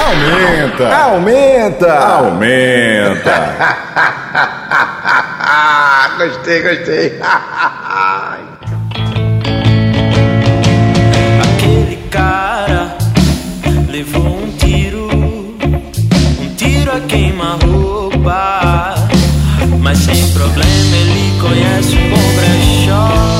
Aumenta! Aumenta! Aumenta! gostei, gostei. Aquele cara levou um tiro, um tiro a queima-roupa. Mas sem problema ele conhece um bom brechó.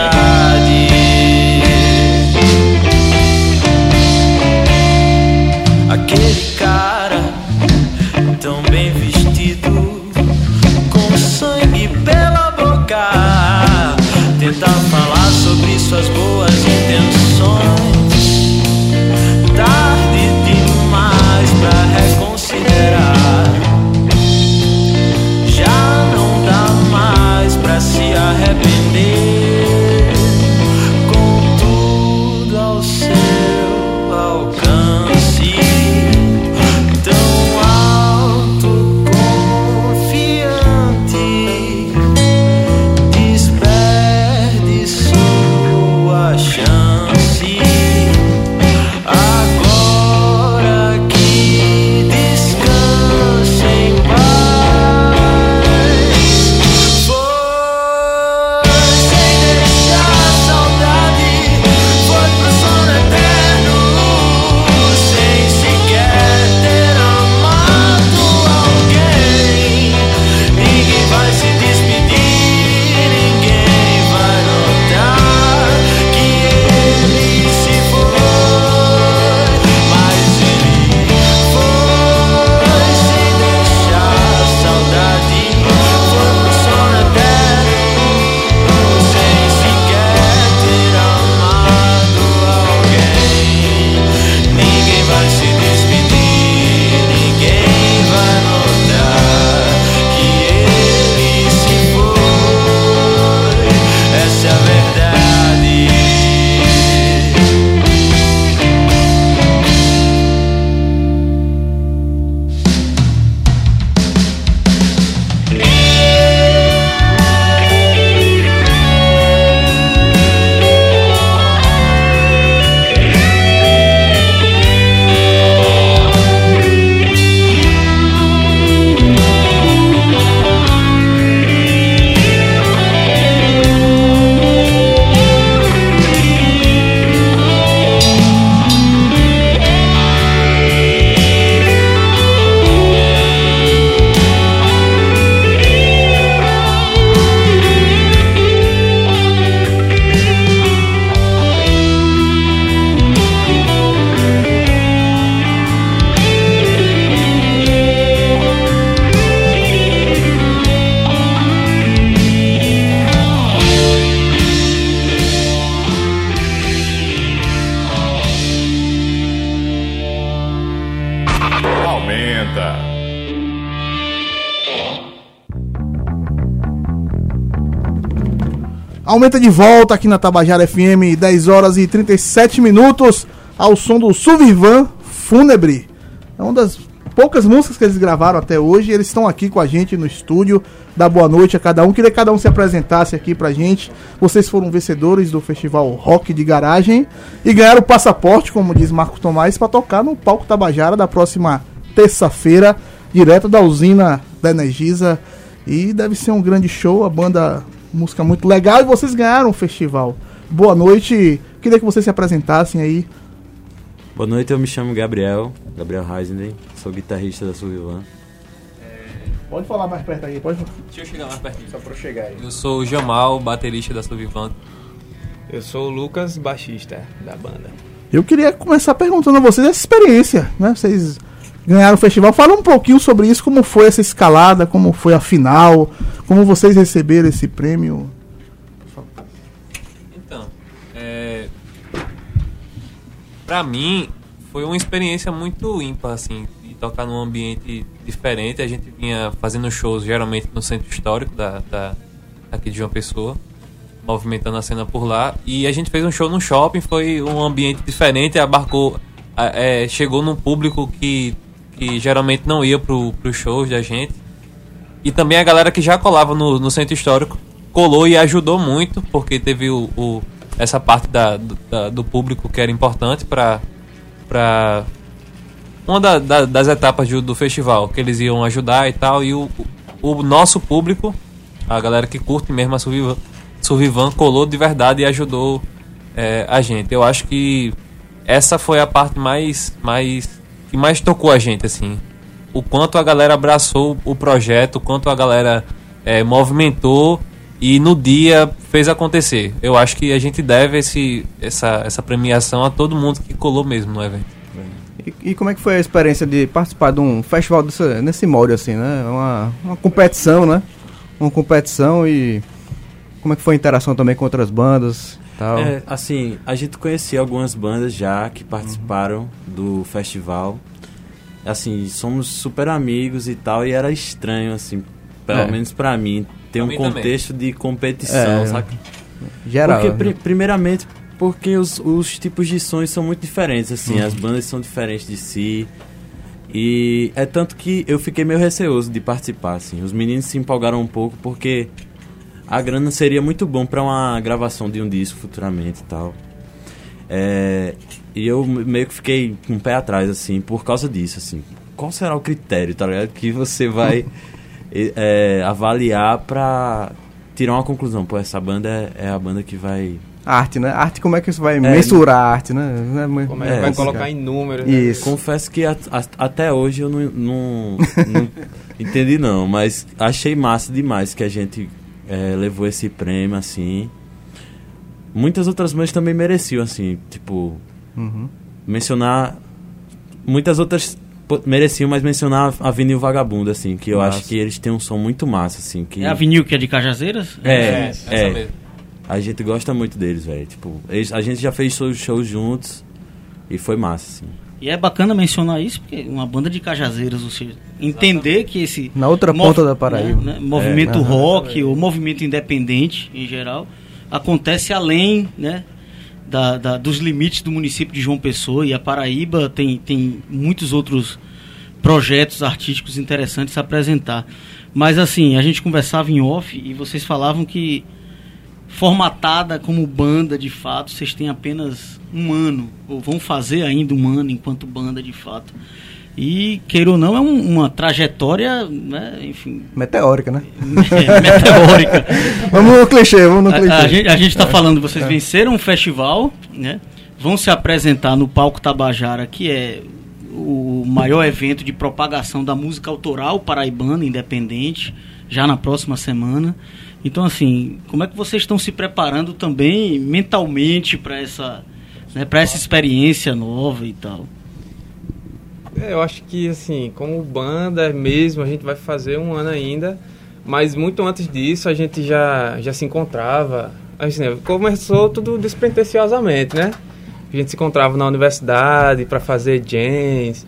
Aquele Aumenta de volta aqui na Tabajara FM, 10 horas e 37 minutos, ao som do Suvirvan Fúnebre. É uma das poucas músicas que eles gravaram até hoje. Eles estão aqui com a gente no estúdio. Dá boa noite a cada um. Queria que cada um se apresentasse aqui pra gente. Vocês foram vencedores do Festival Rock de Garagem e ganharam o passaporte, como diz Marco Tomás, para tocar no Palco Tabajara da próxima terça-feira, direto da usina da Energisa. E deve ser um grande show. A banda música muito legal e vocês ganharam o festival. Boa noite. Queria que vocês se apresentassem aí. Boa noite, eu me chamo Gabriel, Gabriel Heisenden, sou guitarrista da Sullivan. Pode falar mais perto aí, pode Deixa eu chegar mais pertinho. Só pra eu chegar aí. Eu sou o Jamal, baterista da Suvivan. Eu sou o Lucas, baixista da banda. Eu queria começar perguntando a vocês essa experiência, né? Vocês ganharam o festival. Fala um pouquinho sobre isso, como foi essa escalada, como foi a final, como vocês receberam esse prêmio. Então, é... Pra mim, foi uma experiência muito ímpar, assim, de tocar num ambiente diferente. A gente vinha fazendo shows, geralmente, no centro histórico da, da, aqui de João Pessoa, movimentando a cena por lá. E a gente fez um show no shopping, foi um ambiente diferente, abarcou... é, chegou num público que, que geralmente não ia pro, pros shows da gente. E também a galera que já colava no, no centro histórico colou e ajudou muito, porque teve o, o- essa parte da, da- do público que era importante para para uma da- da- das etapas do, do festival, que eles iam ajudar e tal, e o, o nosso público, a galera que curte mesmo a Survivan, Survivan colou de verdade e ajudou é, a gente. Eu acho que essa foi a parte mais, mais que mais tocou a gente, assim. O quanto a galera abraçou o projeto, o quanto a galera é, movimentou e no dia fez acontecer. Eu acho que a gente deve esse, essa, essa premiação a todo mundo que colou mesmo no evento. E, como é que foi a experiência de participar de um festival nesse molde, assim, né? Uma, uma competição, né? Uma competição e como é que foi a interação também com outras bandas tal? É, assim, a gente conhecia algumas bandas já que participaram do festival. Assim, somos super amigos e tal, e era estranho, assim, pelo É. menos pra mim, ter Pra um mim também. contexto de competição, É. saca? Geral. Porque, né? pri- primeiramente, porque os, os tipos de sons são muito diferentes, assim, Uhum. as bandas são diferentes de si. E é tanto que eu fiquei meio receoso de participar, assim. Os meninos se empolgaram um pouco porque a grana seria muito bom pra uma gravação de um disco futuramente e tal. É, e eu meio que fiquei com o pé atrás, assim, por causa disso, assim. Qual será o critério, tá ligado? Que você vai é, é, avaliar pra tirar uma conclusão. Pô, essa banda é, é a banda que vai... Arte, né? Arte, como é que você vai mensurar a arte, né? É Como é que É, vai colocar cara. em números? né? Isso. Confesso que a- a- até hoje eu não, não, não entendi não, mas achei massa demais que a gente é, levou esse prêmio, assim. Muitas outras bandas também mereciam, assim, tipo, Uhum. mencionar... Muitas outras mereciam, mas mencionar a Vinil Vagabundo, assim, que eu Massa. acho que eles têm um som muito massa, assim, que... É a Vinil que é de Cajazeiras? É, essa é. mesmo. A gente gosta muito deles, velho. Tipo, eles- a gente já fez shows, shows juntos e foi massa, assim. E é bacana mencionar isso, porque uma banda de Cajazeiras, ou seja, entender que esse... Na outra ponta da Paraíba. né, né, movimento É, rock, ou movimento independente, em geral, acontece além, né? da- da- dos limites do município de João Pessoa e a Paraíba tem, tem muitos outros projetos artísticos interessantes a apresentar. Mas assim, a gente conversava em off e vocês falavam que formatada como banda de fato, vocês têm apenas um ano, ou vão fazer ainda um ano enquanto banda de fato. E, queira ou não, é um- uma trajetória, né, enfim, Meteórica, né? meteórica. Vamos no clichê, vamos no clichê. a gente, a gente tá falando, vocês venceram um festival, né? Vão se apresentar no Palco Tabajara, que é o maior evento de propagação da música autoral paraibana independente, já na próxima semana. Então, assim, como é que vocês estão se preparando também mentalmente para essa, né, para essa experiência nova e tal? É, Eu acho que, assim, como banda mesmo, a gente vai fazer um ano ainda. Mas muito antes disso, a gente já, já se encontrava. Assim, começou tudo despretensiosamente, né? A gente se encontrava na universidade para fazer jams.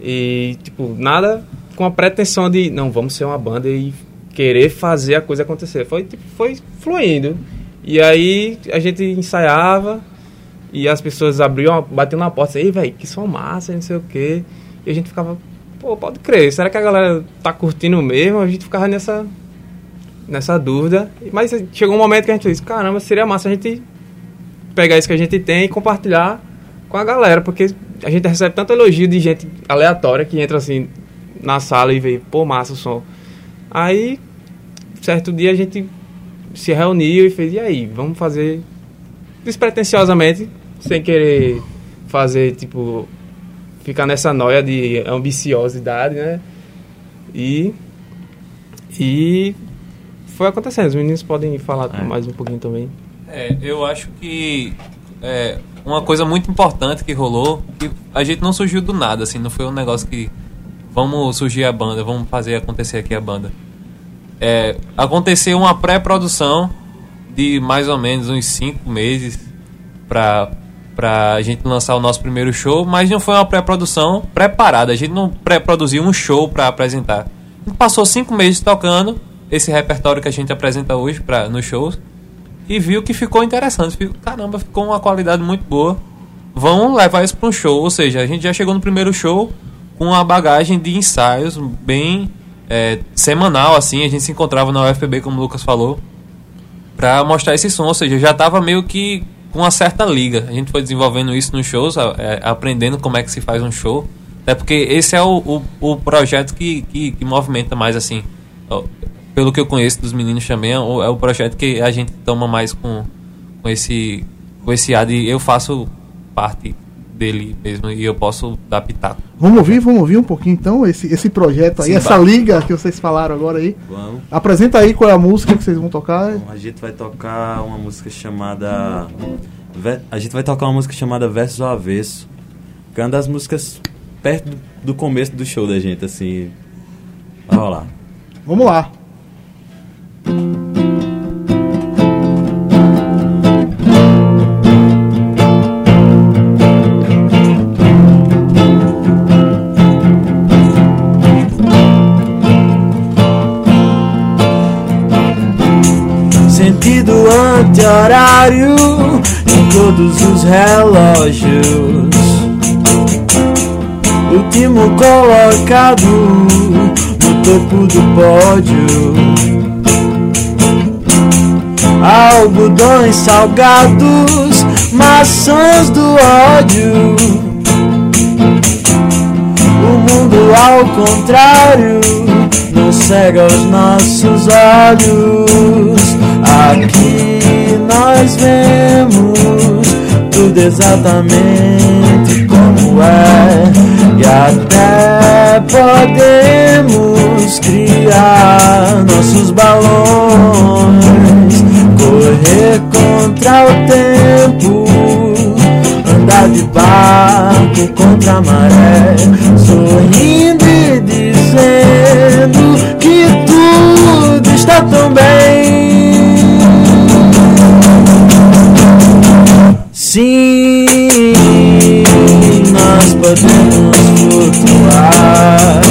E, tipo, nada com a pretensão de, não, vamos ser uma banda e querer fazer a coisa acontecer. Foi, tipo, foi fluindo. E aí a gente ensaiava e as pessoas abriam, batiam na porta, ei, velho, que som massa, não sei o quê. E a gente ficava, pô, pode crer, será que a galera tá curtindo mesmo? A gente ficava nessa nessa dúvida. Mas chegou um momento que a gente disse, caramba, seria massa a gente pegar isso que a gente tem e compartilhar com a galera, porque a gente recebe tanto elogio de gente aleatória que entra assim na sala e vê, pô, massa o som. Aí, certo dia a gente se reuniu e fez, e aí, vamos fazer despretensiosamente, sem querer fazer, tipo, ficar nessa noia de ambiciosidade, né? E. E. Foi acontecendo. Os meninos podem falar É. mais um pouquinho também. É, eu acho que é, uma coisa muito importante que rolou, que a gente não surgiu do nada, assim, não foi um negócio que vamos surgir a banda, vamos fazer acontecer aqui a banda. É, aconteceu uma pré-produção de mais ou menos uns cinco meses pra, pra gente lançar o nosso primeiro show, mas não foi uma pré-produção preparada, a gente não pré-produziu um show pra apresentar. Passou cinco meses tocando esse repertório que a gente apresenta hoje pra, nos shows e viu que ficou interessante. Ficou, caramba, ficou uma qualidade muito boa. Vamos levar isso para um show. Ou seja, a gente já chegou no primeiro show com uma bagagem de ensaios bem é, semanal, assim. A gente se encontrava na UFPB, como o Lucas falou, para mostrar esse som. Ou seja, já estava meio que com uma certa liga. A gente foi desenvolvendo isso nos shows, é, aprendendo como é que se faz um show. Até porque esse é o, o, o projeto que, que, que movimenta mais, assim. Pelo que eu conheço dos meninos também, é o, é o projeto que a gente toma mais com, com esse com esse ar de eu faço parte dele mesmo e eu posso dar pitaco. Vamos ouvir, vamos ouvir um pouquinho então esse, esse projeto aí, Sim, essa vai. liga que vocês falaram agora aí. Vamos. Apresenta aí qual é a música que vocês vão tocar. Bom, a gente vai tocar uma música chamada. A gente vai tocar uma música chamada Versos ao Avesso. Que é uma das músicas perto do, do começo do show da gente, assim. Vai rolar. Vamos lá. Em todos os relógios. Último colocado no topo do pódio. Algodões salgados, maçãs do ódio. O mundo ao contrário não cega os nossos olhos. Aqui nós vemos tudo exatamente como é. E até podemos criar nossos balões, correr contra o tempo andar de barco contra a maré, sorrindo e dizendo que tudo está tão bem. Sim, nós podemos flutuar.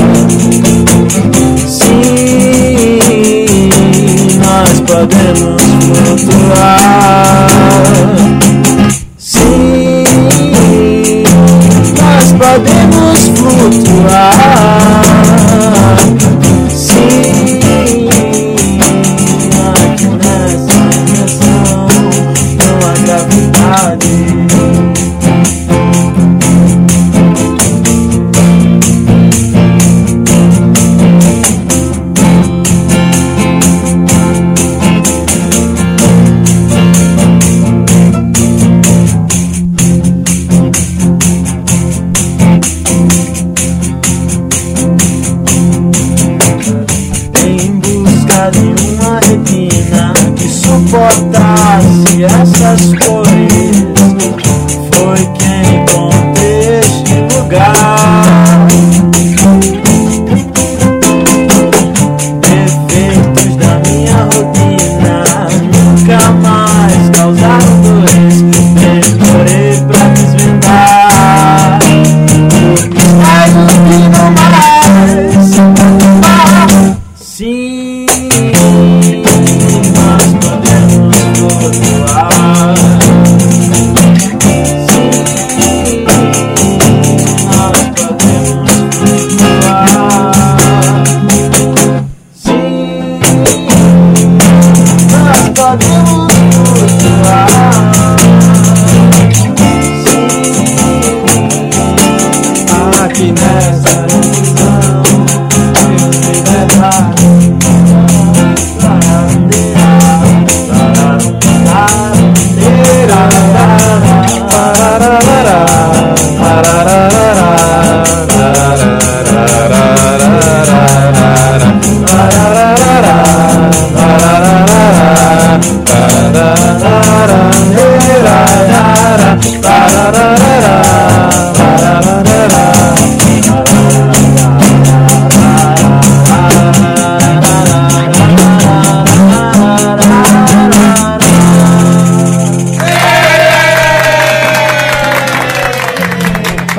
Sim, nós podemos flutuar. Sim, nós podemos flutuar.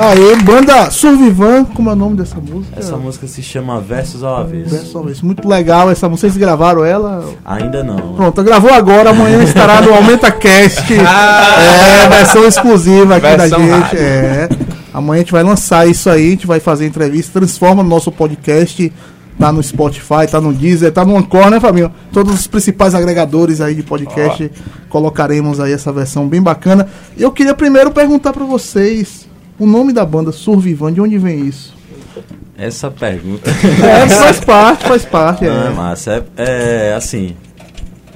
Aê, banda Survivan, como é o nome dessa música? Essa música se chama Versos ao Avesso. Verso ao Avesso. Muito legal essa música. Vocês gravaram ela? Ainda não. Pronto, gravou agora, amanhã estará no Aumenta Cast. é, versão exclusiva aqui Versão da gente. rádio. É. Amanhã a gente vai lançar isso aí, a gente vai fazer entrevista, transforma no nosso podcast. Tá no Spotify, tá no Deezer, tá no Anchor, né, Fabinho? Todos os principais agregadores aí de podcast. Colocaremos aí essa versão bem bacana. Eu queria primeiro perguntar pra vocês o nome da banda Survivan, de onde vem isso? Essa pergunta. É, faz parte, faz parte. Não, é É. massa. É, é assim.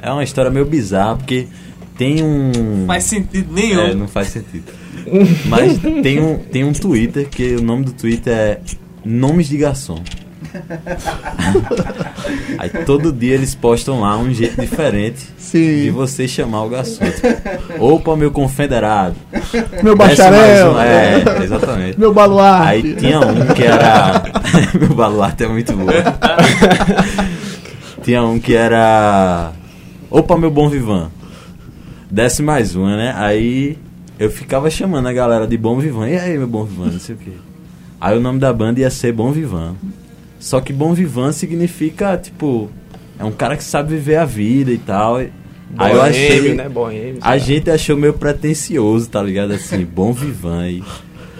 É uma história meio bizarra, porque tem um. Não faz sentido nenhum. É, não faz sentido. Mas tem um, tem um Twitter que o nome do Twitter é Nomes de Garçom. Aí todo dia eles postam lá um jeito diferente Sim. de você chamar o garçom. Tipo, Opa, meu confederado. Meu bacharel. um. É, exatamente. Meu baluarte. Aí tinha um que era. Meu baluarte é muito bom. tinha um que era. Opa, meu bom vivan. Desce mais uma, né? Aí eu ficava chamando a galera de bom vivan. E aí, meu bom vivan, não sei o quê. Aí o nome da banda ia ser Bom Vivan. Só que Bom Vivan significa, tipo, é um cara que sabe viver a vida e tal. Aí eu achei. Né? Boêmio. A gente achou meio pretencioso, tá ligado? Assim, bom vivan aí.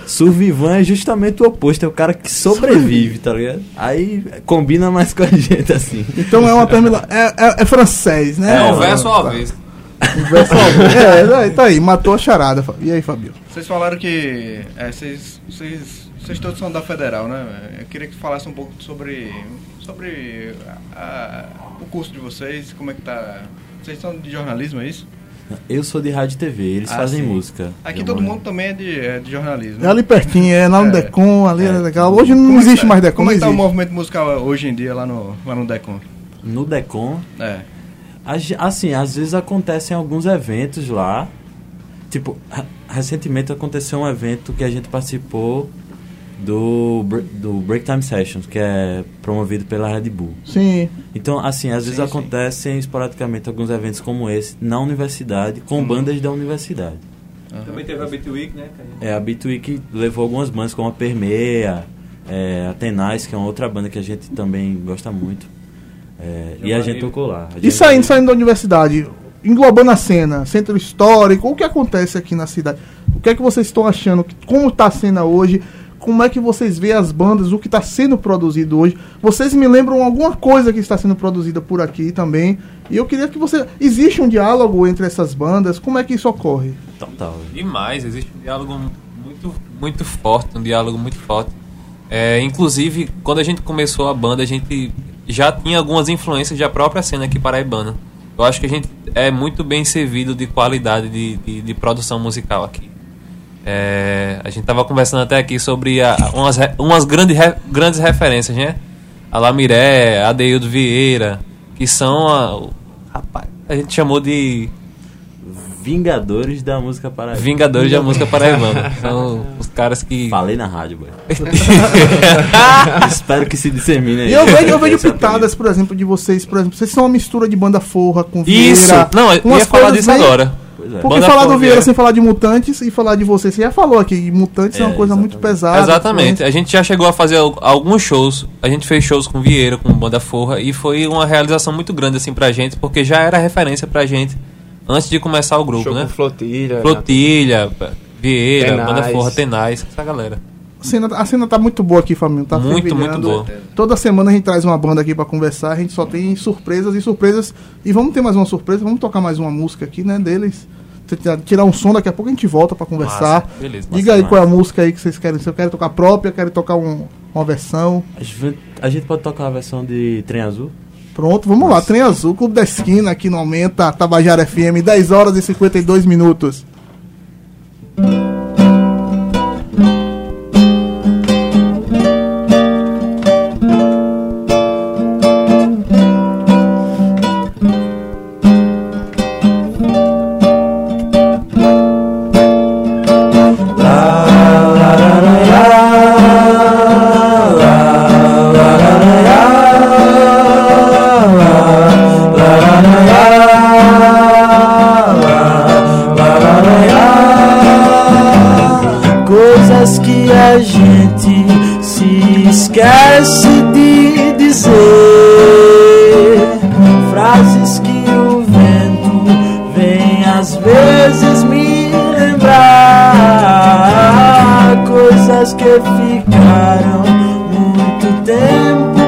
Survivan é justamente o oposto, é o cara que sobrevive, tá ligado? Aí combina mais com a gente, assim. Então é uma termina... é, é, é francês, né? É, o É, verso ao avesso. O verso. É, daí, tá aí, matou a charada. E aí, Fabio? Vocês falaram que é, vocês, vocês, vocês todos são da Federal, né? Eu queria que falasse um pouco sobre, sobre a- a- o curso de vocês, como é que tá. Vocês são de jornalismo, é isso? Eu sou de rádio e TV, eles Ah, fazem sim. música. Aqui todo mundo também é de, é de jornalismo. É ali pertinho, é lá no É. Decon, ali é, É. legal. Hoje não é existe tá- mais Decon, Como é que tá o movimento musical hoje em dia lá no, lá no Decon? No Decon, É. assim, às vezes acontecem alguns eventos lá. Tipo, re- recentemente aconteceu um evento que a gente participou do, do Break Time Sessions, que é promovido pela Red Bull. Sim. Então, assim, às vezes Sim, sim. acontecem esporadicamente alguns eventos como esse na universidade, com bandas da universidade. Também teve a Beat Week, né? É, a Bitwig levou algumas bandas como a Permeia, é, a Tenais, que é uma outra banda que a gente também gosta muito. É, e a gente tocou lá. A E gente- saindo, saindo da universidade, englobando a cena, centro histórico, o que acontece aqui na cidade? O que é que vocês estão achando? Como está a cena hoje? Como é que vocês veem as bandas, o que está sendo produzido hoje? Vocês me lembram alguma coisa que está sendo produzida por aqui também? E eu queria que você. Existe um diálogo entre essas bandas? Como é que isso ocorre? Total. Demais, existe um diálogo muito, muito forte, um diálogo muito forte. É, inclusive, quando a gente começou a banda, a gente já tinha algumas influências da própria cena aqui paraibana. Eu acho que a gente é muito bem servido de qualidade de, de, de produção musical aqui. É, a gente tava conversando até aqui sobre a- umas, umas grandes, grandes referências, né? A Lamiré, a Deildo Vieira, que são a, rapaz, a gente chamou de Vingadores da música paraibana. Vingadores da música paraibana. São os caras que. Falei na rádio, boy. Espero que se dissemine aí. E eu vejo, eu vejo é pitadas, por exemplo, de vocês, por exemplo, vocês são uma mistura de banda forra com Isso! Vieira. Não, eu umas ia falar disso bem- agora. Pois é. Porque Banda falar do Vieira sem falar de Mutantes e falar de vocês, você já falou aqui, Mutantes é, uma É, coisa muito exatamente. pesada. Exatamente. A gente já chegou a fazer al- alguns shows. A gente fez shows com Vieira, com Banda Forra, e foi uma realização muito grande assim pra gente, porque já era referência pra gente antes de começar o grupo, Show né? com flotilha. Flotilha, Vieira, Tenais. Banda Forra, Tenais, essa galera. A cena, a cena tá muito boa aqui, família. Tá Muito, fervilhando. muito boa. Toda semana a gente traz uma banda aqui pra conversar. A gente só tem surpresas e surpresas. E vamos ter mais uma surpresa. Vamos tocar mais uma música aqui, né? Deles. Tirar- um som, daqui a pouco a gente volta pra conversar. Massa, beleza, Diga aí massa. qual é a música aí que vocês querem. Se eu quero tocar própria, quero tocar um- uma versão. A gente, a gente pode tocar a versão de Trem Azul? Pronto, vamos lá. Trem Azul, Clube da Esquina aqui no Aumenta, Tabajara FM, 10 horas e 52 minutos. Ficaram muito tempo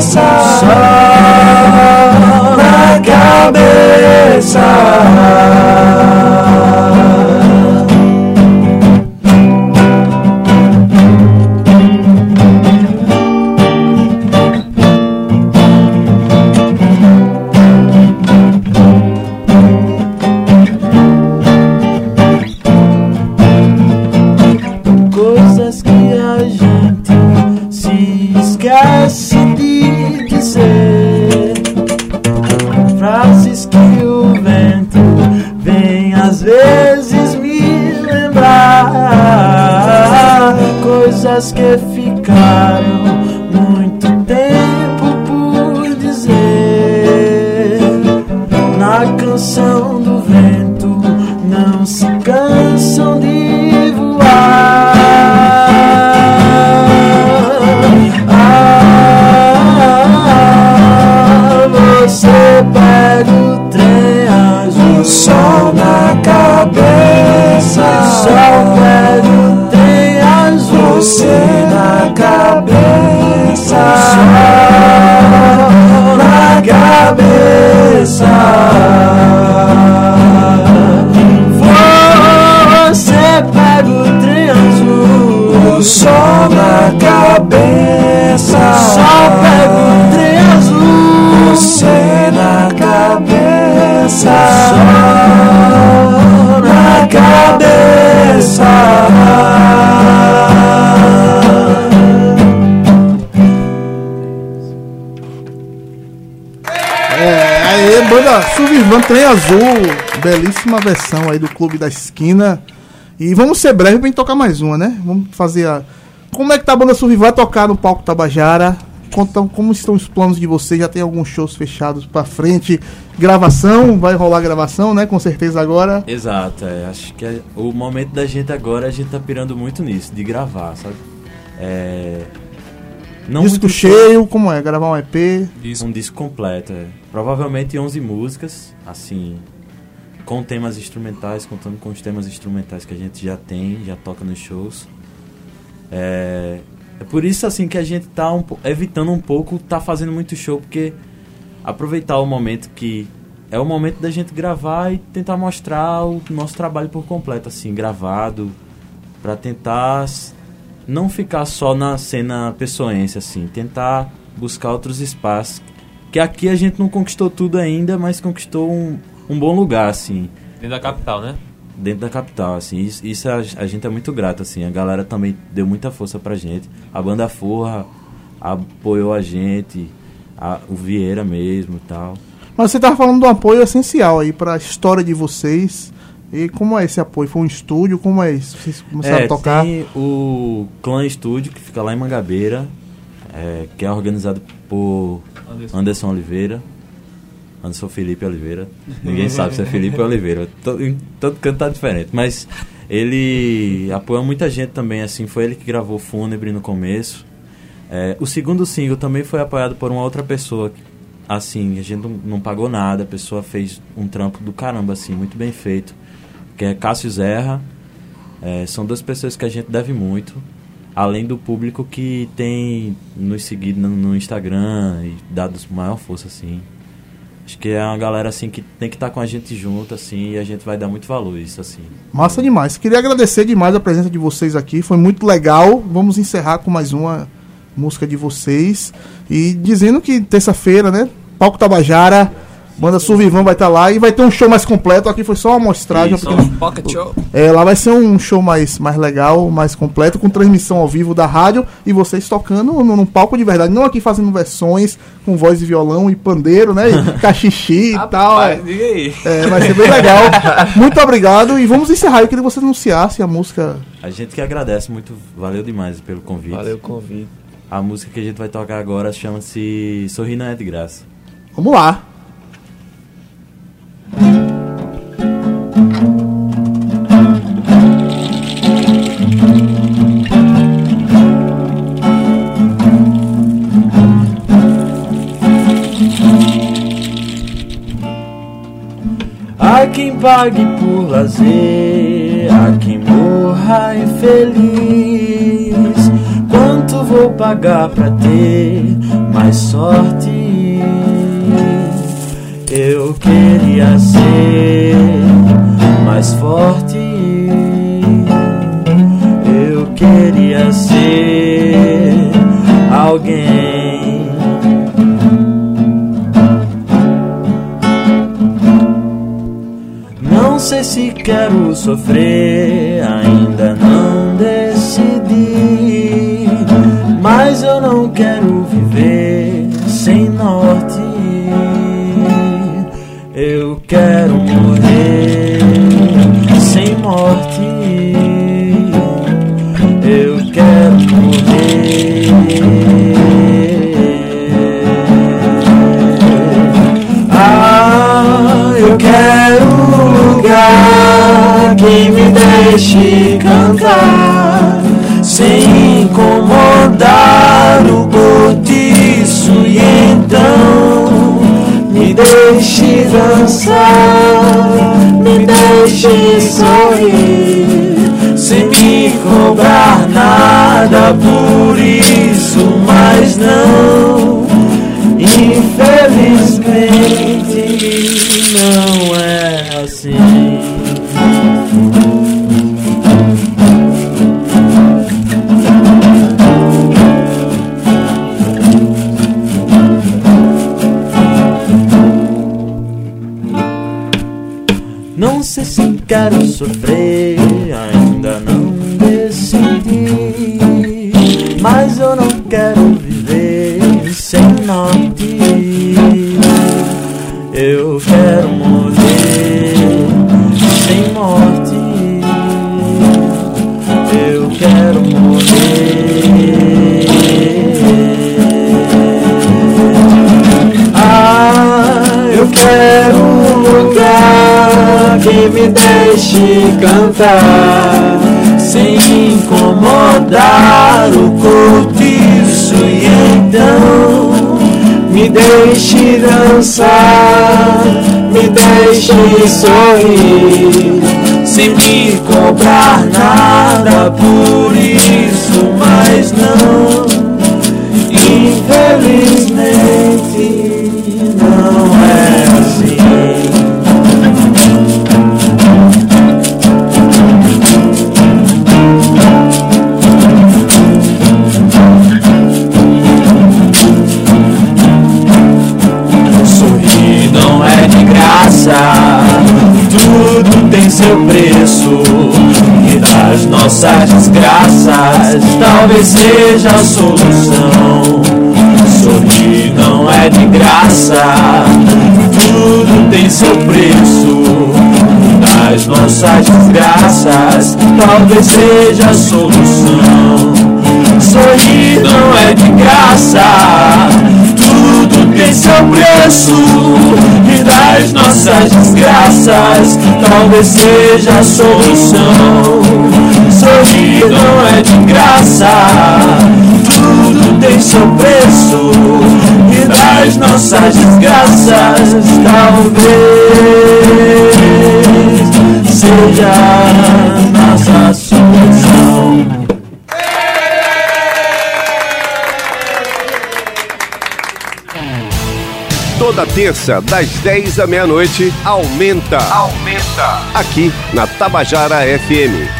cabeça, na cabeça. Que ficaram cabeça. Você pega o azul, o sol Trem Azul, belíssima versão aí do Clube da Esquina. E vamos ser breve pra gente tocar mais uma, né? Vamos fazer a. Como é que tá a banda Survivan vai tocar no palco Tabajara? Contam como estão os planos de vocês? Já tem alguns shows fechados pra frente? Gravação, vai rolar gravação, né? Com certeza agora. Exato, é, acho que é- o momento da gente agora, a gente tá pirando muito nisso, de gravar, sabe? É, não Disco cheio, como é? Gravar um EP. Um disco completo, é. Provavelmente 11 músicas, assim, com temas instrumentais, contando com os temas instrumentais que a gente já tem, já toca nos shows. É, é por isso, assim, que a gente tá um evitando um pouco tá fazendo muito show, porque aproveitar o momento que é o momento da gente gravar e tentar mostrar o nosso trabalho por completo, assim, gravado, pra tentar não ficar só na cena pessoense, assim, tentar buscar outros espaços. Que aqui a gente não conquistou tudo ainda, mas conquistou um, um bom lugar, assim, Dentro da capital, né? dentro da capital, assim. Isso, isso a, a gente é muito grato, assim. A galera também deu muita força pra gente. A banda Forra apoiou a gente, a- o Vieira mesmo e tal. Mas você tava falando do apoio essencial aí pra história de vocês. E como é esse apoio? Foi um estúdio? Como é isso? Vocês começaram É, a tocar? tem o Clã Estúdio, que fica lá em Mangabeira, é, que é organizado por Anderson. Anderson Oliveira. Anderson Felipe Oliveira. Ninguém sabe se é Felipe Oliveira. Todo, todo canto tá diferente. Mas ele apoia muita gente também, assim. Foi ele que gravou Fúnebre no começo. É, o segundo single também foi apoiado por uma outra pessoa. Assim, a gente não, não pagou nada. A pessoa fez um trampo do caramba, assim, muito bem feito. Que é Cássio Zerra. É, são duas pessoas que a gente deve muito. Além do público que tem nos seguido no, no Instagram e dado maior força, assim. Acho que é uma galera, assim, que tem que estar com a gente junto, assim, e a gente vai dar muito valor isso, assim. Massa demais. Queria agradecer demais a presença de vocês aqui. Foi muito legal. Vamos encerrar com mais uma música de vocês. E dizendo que terça-feira, né? Palco Tabajara, Banda Survivan vai estar lá e vai ter um show mais completo. Aqui foi só uma amostragem. Isso, pequena- Pocket Show. É, lá vai ser um show mais, mais legal, mais completo, com transmissão ao vivo da rádio e vocês tocando no- num palco de verdade. Não aqui fazendo versões com voz e violão e pandeiro, né? E cachixi e tal. É, Rapaz, diga aí. é, vai ser bem legal. Muito obrigado e vamos encerrar. Eu queria que você anunciasse a música. A gente que agradece muito, valeu demais pelo convite. Valeu o convite. A música que a gente vai tocar agora chama-se Sorrir Não É de Graça. Vamos lá. Há quem pague por lazer, há quem morra infeliz. Quanto vou pagar pra ter mais sorte? Eu queria ser mais forte. Eu queria ser alguém. Não sei se quero sofrer, deixe cantar sem incomodar o cortiço e então me deixe dançar, me deixe sorrir sem me cobrar nada por isso, mas não, infelizmente não é assim. Quero sofrer, ainda não decidi. Mas eu não quero viver sem norte. Eu quero morrer sem morte. Eu quero morrer. Ah, eu quero um lugar me deixe cantar sem incomodar o cortiço e então me deixe dançar, me deixe sorrir sem me cobrar nada por isso, mas não, infelizmente não é tudo tem seu preço. E das nossas desgraças, talvez seja a solução. Sorrir não é de graça, tudo tem seu preço. E das nossas desgraças, talvez seja a solução. Sorrir não é de graça, tem seu preço. E das nossas desgraças, talvez seja a solução. Sorrir não é de graça, tudo tem seu preço. E das nossas desgraças, talvez seja a nossa Toda terça, das 10 à meia-noite, aumenta. Aumenta. Aqui na Tabajara FM.